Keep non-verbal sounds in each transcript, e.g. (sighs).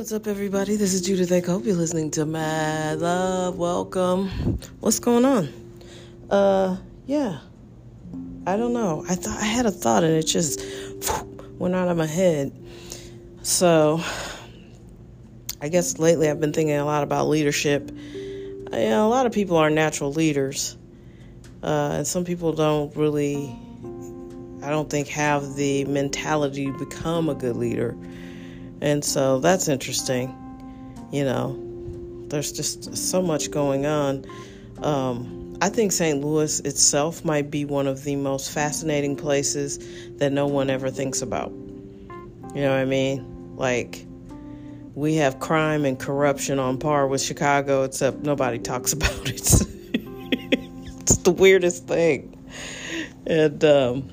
What's up, everybody? This is Judith I Hope you're listening to Mad Love. Welcome. What's going on? Uh, yeah. I don't know. I thought I had a thought and it just (sniffs) went out of my head. So, I guess lately I've been thinking a lot about leadership. You know, a lot of people are natural leaders, uh, and some people don't really. I don't think have the mentality to become a good leader. And so that's interesting. You know, there's just so much going on. Um, I think St. Louis itself might be one of the most fascinating places that no one ever thinks about. You know what I mean? Like, we have crime and corruption on par with Chicago, except nobody talks (laughs) about it. it's the weirdest thing. And, um,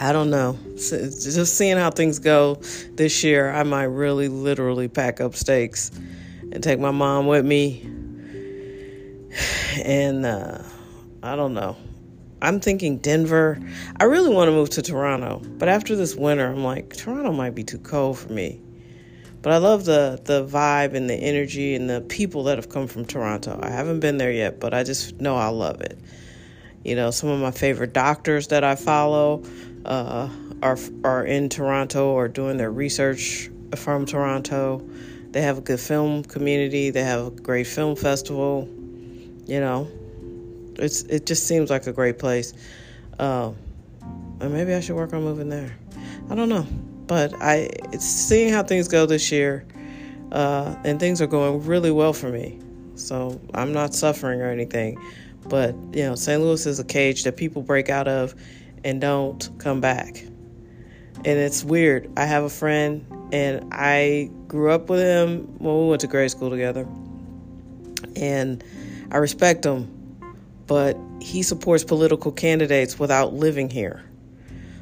I don't know. Just seeing how things go this year, I might really literally pack up stakes and take my mom with me. (sighs) And uh, I don't know. I'm thinking Denver. I really want to move to Toronto, but after this winter, I'm like Toronto might be too cold for me. But I love the the vibe and the energy and the people that have come from Toronto. I haven't been there yet, but I just know I love it. You know, some of my favorite doctors that I follow uh, are are in Toronto or doing their research from Toronto. They have a good film community. They have a great film festival. You know, it's it just seems like a great place. Uh, and maybe I should work on moving there. I don't know, but I it's seeing how things go this year, uh, and things are going really well for me. So I'm not suffering or anything. But you know, St. Louis is a cage that people break out of and don't come back. And it's weird. I have a friend and I grew up with him. Well, we went to grade school together. And I respect him, but he supports political candidates without living here.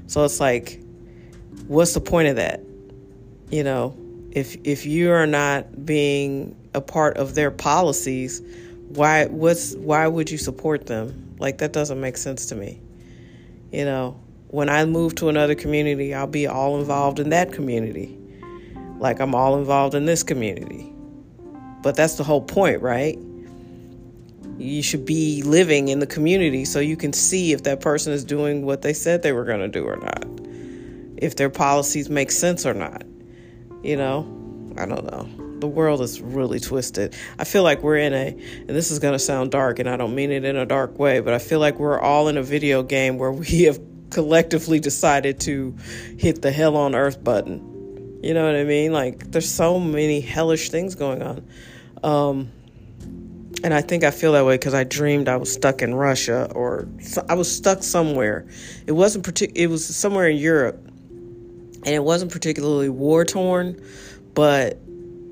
So it's like, what's the point of that? You know, if if you are not being a part of their policies, why what's why would you support them? Like that doesn't make sense to me. You know, when I move to another community, I'll be all involved in that community. Like I'm all involved in this community. But that's the whole point, right? You should be living in the community so you can see if that person is doing what they said they were going to do or not. If their policies make sense or not. You know, I don't know. The world is really twisted. I feel like we're in a, and this is going to sound dark, and I don't mean it in a dark way, but I feel like we're all in a video game where (laughs) we have collectively decided to hit the hell on earth button. You know what I mean? Like, there's so many hellish things going on. Um, and I think I feel that way because I dreamed I was stuck in Russia or I was stuck somewhere. It wasn't partic- It was somewhere in Europe, and it wasn't particularly war torn, but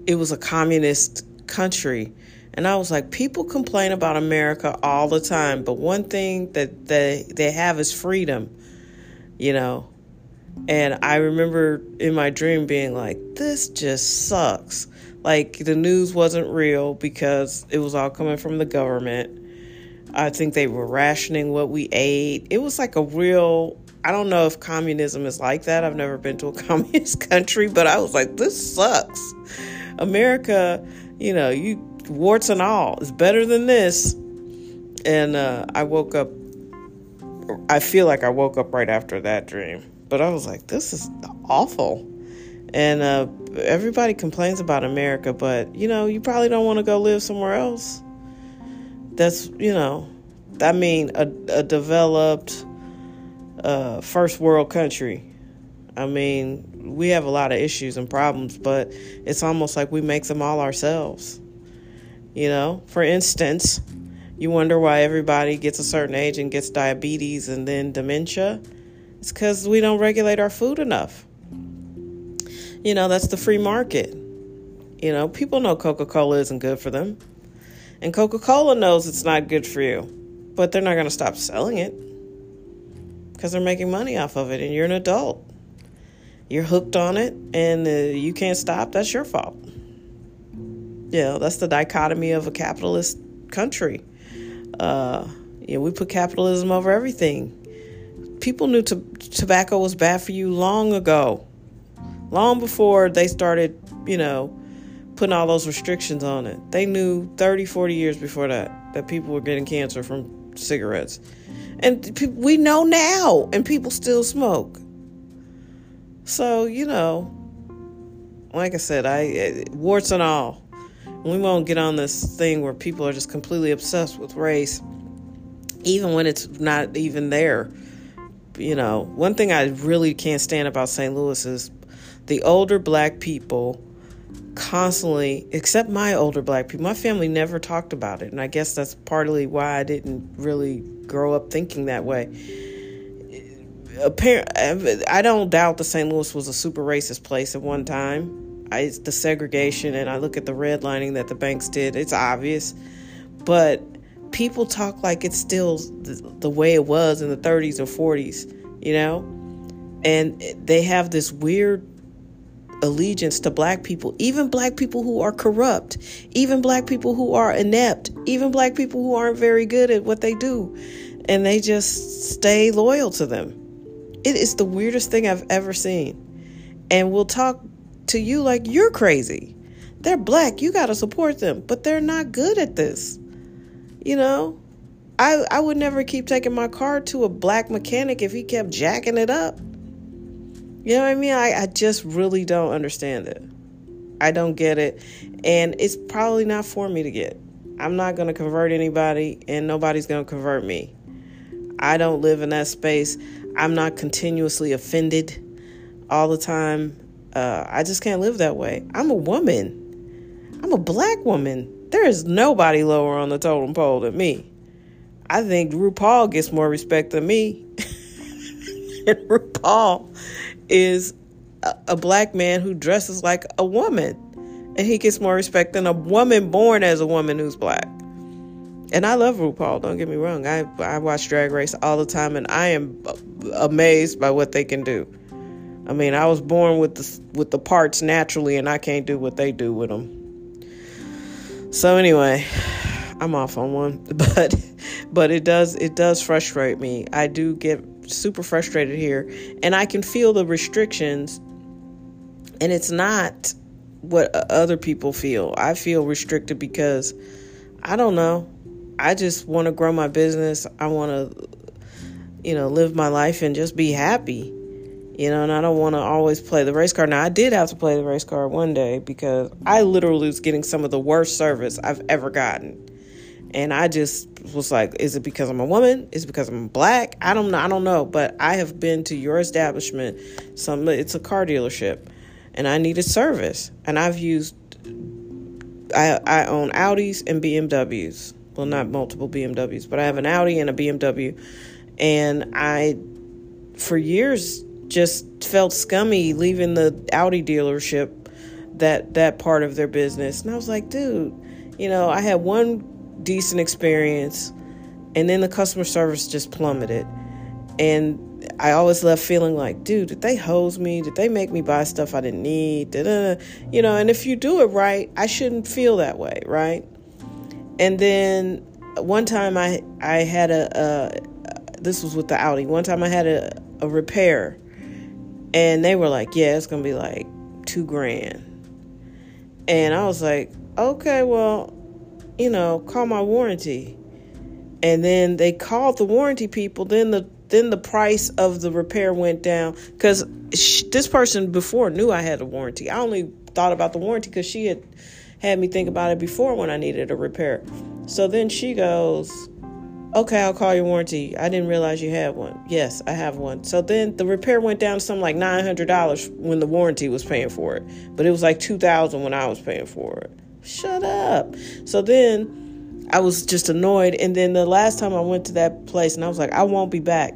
it was a communist country. And I was like, people complain about America all the time, but one thing that they, they have is freedom, you know. And I remember in my dream being like, this just sucks. Like the news wasn't real because it was all coming from the government. I think they were rationing what we ate. It was like a real I don't know if communism is like that. I've never been to a (laughs) communist country, but I was like, this sucks. America, you know, you warts and all is better than this. And uh, I woke up. I feel like I woke up right after that dream, but I was like, this is awful. And uh, everybody complains about America, but you know, you probably don't want to go live somewhere else. That's you know, I mean, a, a developed uh, first world country. I mean, we have a lot of issues and problems, but it's almost like we make them all ourselves. You know, for instance, you wonder why everybody gets a certain age and gets diabetes and then dementia. It's because we don't regulate our food enough. You know, that's the free market. You know, people know Coca Cola isn't good for them. And Coca Cola knows it's not good for you, but they're not going to stop selling it because they're making money off of it, and you're an adult. You're hooked on it, and uh, you can't stop. That's your fault. You know, that's the dichotomy of a capitalist country. Uh, we put capitalism over everything. People knew t- tobacco was bad for you long ago, long before they started you know, putting all those restrictions on it. They knew 30, 40 years before that that people were getting cancer from cigarettes. And we know now, and people still smoke. So, you know, like I said, I eh, warts and all. We won't get on this thing where people are just completely obsessed with race, even when it's not even there. You know, one thing I really can't stand about St. Louis is the older black people constantly, except my older black people, my family never talked about it. And I guess that's partly why I didn't really grow up thinking that way. Apparently, I don't doubt that St. Louis was a super racist place at one time. I, the segregation, and I look at the redlining that the banks did, it's obvious. But people talk like it's still the, the way it was in the 30s and 40s, you know? And they have this weird allegiance to black people, even black people who are corrupt, even black people who are inept, even black people who aren't very good at what they do, and they just stay loyal to them. It is the weirdest thing I've ever seen. And we'll talk to you like you're crazy. They're black, you got to support them, but they're not good at this. You know, I I would never keep taking my car to a black mechanic if he kept jacking it up. You know what I mean? I, I just really don't understand it. I don't get it. And it's probably not for me to get. I'm not going to convert anybody, and nobody's going to convert me. I don't live in that space. I'm not continuously offended all the time. Uh, I just can't live that way. I'm a woman. I'm a black woman. There is nobody lower on the totem pole than me. I think RuPaul gets more respect than me. (laughs) and RuPaul is a, a black man who dresses like a woman. And he gets more respect than a woman born as a woman who's black. And I love RuPaul, don't get me wrong. I, I watch Drag Race all the time and I am amazed by what they can do. I mean, I was born with the with the parts naturally and I can't do what they do with them. So anyway, I'm off on one, (laughs) but but it does it does frustrate me. I do get super frustrated here and I can feel the restrictions and it's not what other people feel. I feel restricted because I don't know. I just want to grow my business. I want to you know, live my life and just be happy. You know, and I don't want to always play the race card. Now, I did have to play the race card one day because I literally was getting some of the worst service I've ever gotten. And I just was like, is it because I'm a woman? Is it because I'm black? I don't know. I don't know. But I have been to your establishment. Some it's a car dealership, and I needed service. And I've used. I I own Audis and BMWs. Well, not multiple BMWs, but I have an Audi and a BMW, and I, for years, just felt scummy leaving the Audi dealership, that that part of their business, and I was like, dude, you know, I had one decent experience. And then the customer service just plummeted. And I always left feeling like, dude, did they hose me? Did they make me buy stuff I didn't need? Da-da. You know, and if you do it right, I shouldn't feel that way, right? And then one time I I had a, this was with the Audi. One time I had a, a repair, and they were like, "Yeah, it's gonna be like two grand," and I was like, "Okay, well, you know, call my warranty. And then they called the warranty people. Then the then the price of the repair went down because this person before knew I had a warranty. I only thought about the warranty because she had had me think about it before when I needed a repair. So then she goes, "Okay, I'll call your warranty. I didn't realize you had one. Yes, I have one." So then the repair went down to something like nine hundred dollars when the warranty was paying for it, but it was like two thousand when I was paying for it. Shut up. So then I was just annoyed. And then the last time I went to that place and I was like, I won't be back.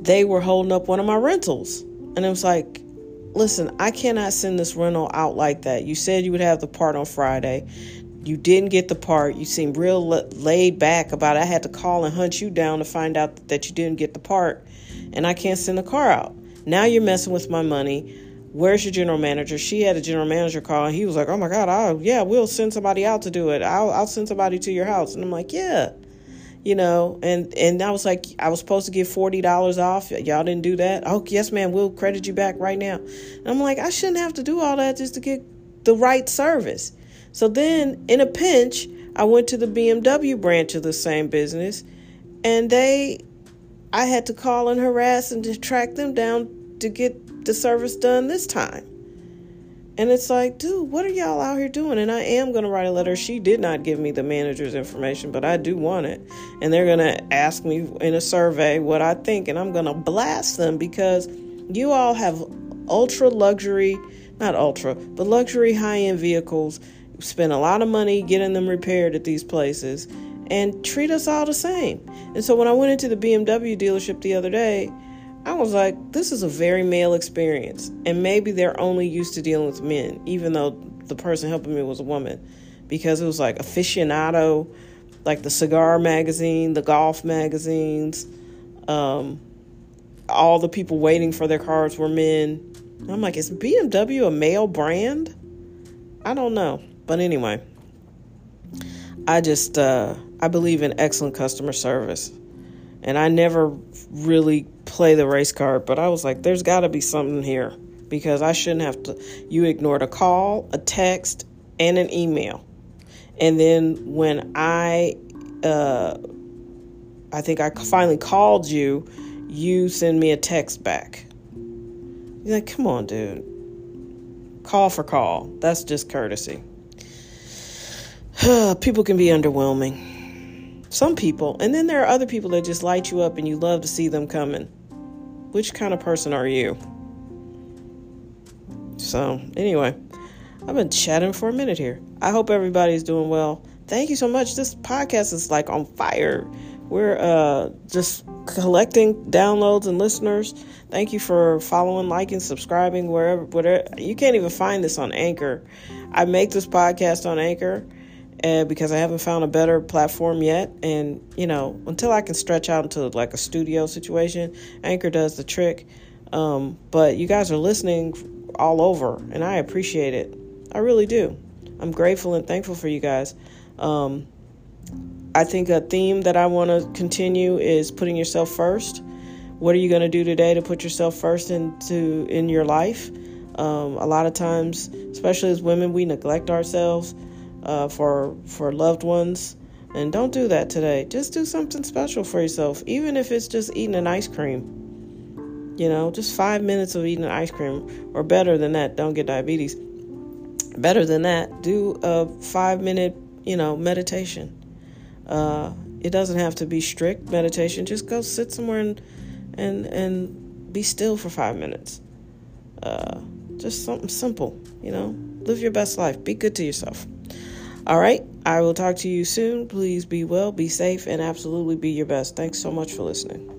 They were holding up one of my rentals. And it was like, listen, I cannot send this rental out like that. You said you would have the part on Friday. You didn't get the part. You seemed real laid back about it. I had to call and hunt you down to find out that you didn't get the part. And I can't send the car out. Now you're messing with my money where's your general manager? She had a general manager call, and he was like, oh my God, I'll, yeah, we'll send somebody out to do it. I'll, I'll send somebody to your house. And I'm like, yeah, you know, and and I was like, I was supposed to get forty dollars off. Y'all didn't do that. Oh, yes, ma'am. We'll credit you back right now. And I'm like, I shouldn't have to do all that just to get the right service. So then, in a pinch, I went to the BMW branch of the same business, and they, I had to call and harass and to track them down to get the service done this time. And it's like, dude, what are y'all out here doing? And I am going to write a letter. She did not give me the manager's information, but I do want it. And they're going to ask me in a survey what I think. And I'm going to blast them because you all have ultra luxury, not ultra, but luxury high end vehicles. Spend a lot of money getting them repaired at these places and treat us all the same. And so when I went into the BMW dealership the other day, I was like, this is a very male experience. And maybe they're only used to dealing with men, even though the person helping me was a woman. Because it was like aficionado, like the cigar magazine, the golf magazines, um, all the people waiting for their cars were men. I'm like, is BMW a male brand? I don't know. But anyway, I just, uh, I believe in excellent customer service. And I never really play the race card, but I was like, there's got to be something here because I shouldn't have to. You ignored a call, a text, and an email. And then when I, uh, I think I finally called you, you send me a text back. You're like, come on, dude. Call for call. That's just courtesy. (sighs) People can be underwhelming. Some people. And then there are other people that just light you up and you love to see them coming. Which kind of person are you? So, anyway, I've been chatting for a minute here. I hope everybody's doing well. Thank you so much. This podcast is like on fire. We're uh, just collecting downloads and listeners. Thank you for following, liking, subscribing, wherever, whatever. You can't even find this on Anchor. I make this podcast on Anchor uh, because I haven't found a better platform yet. And, you know, until I can stretch out into like a studio situation, Anchor does the trick. Um, but you guys are listening all over, and I appreciate it. I really do. I'm grateful and thankful for you guys. Um, I think a theme that I want to continue is putting yourself first. What are you going to do today to put yourself first into in your life? Um, a lot of times, especially as women, we neglect ourselves uh, for for loved ones. And don't do that today. Just do something special for yourself, even if it's just eating an ice cream. You know, just five minutes of eating an ice cream, or better than that. Don't get diabetes. Better than that, do a five minute, you know, meditation. Uh, it doesn't have to be strict meditation. Just go sit somewhere and and and be still for five minutes. Uh, just something simple, you know. Live your best life. Be good to yourself. All right. I will talk to you soon. Please be well, be safe, and absolutely be your best. Thanks so much for listening.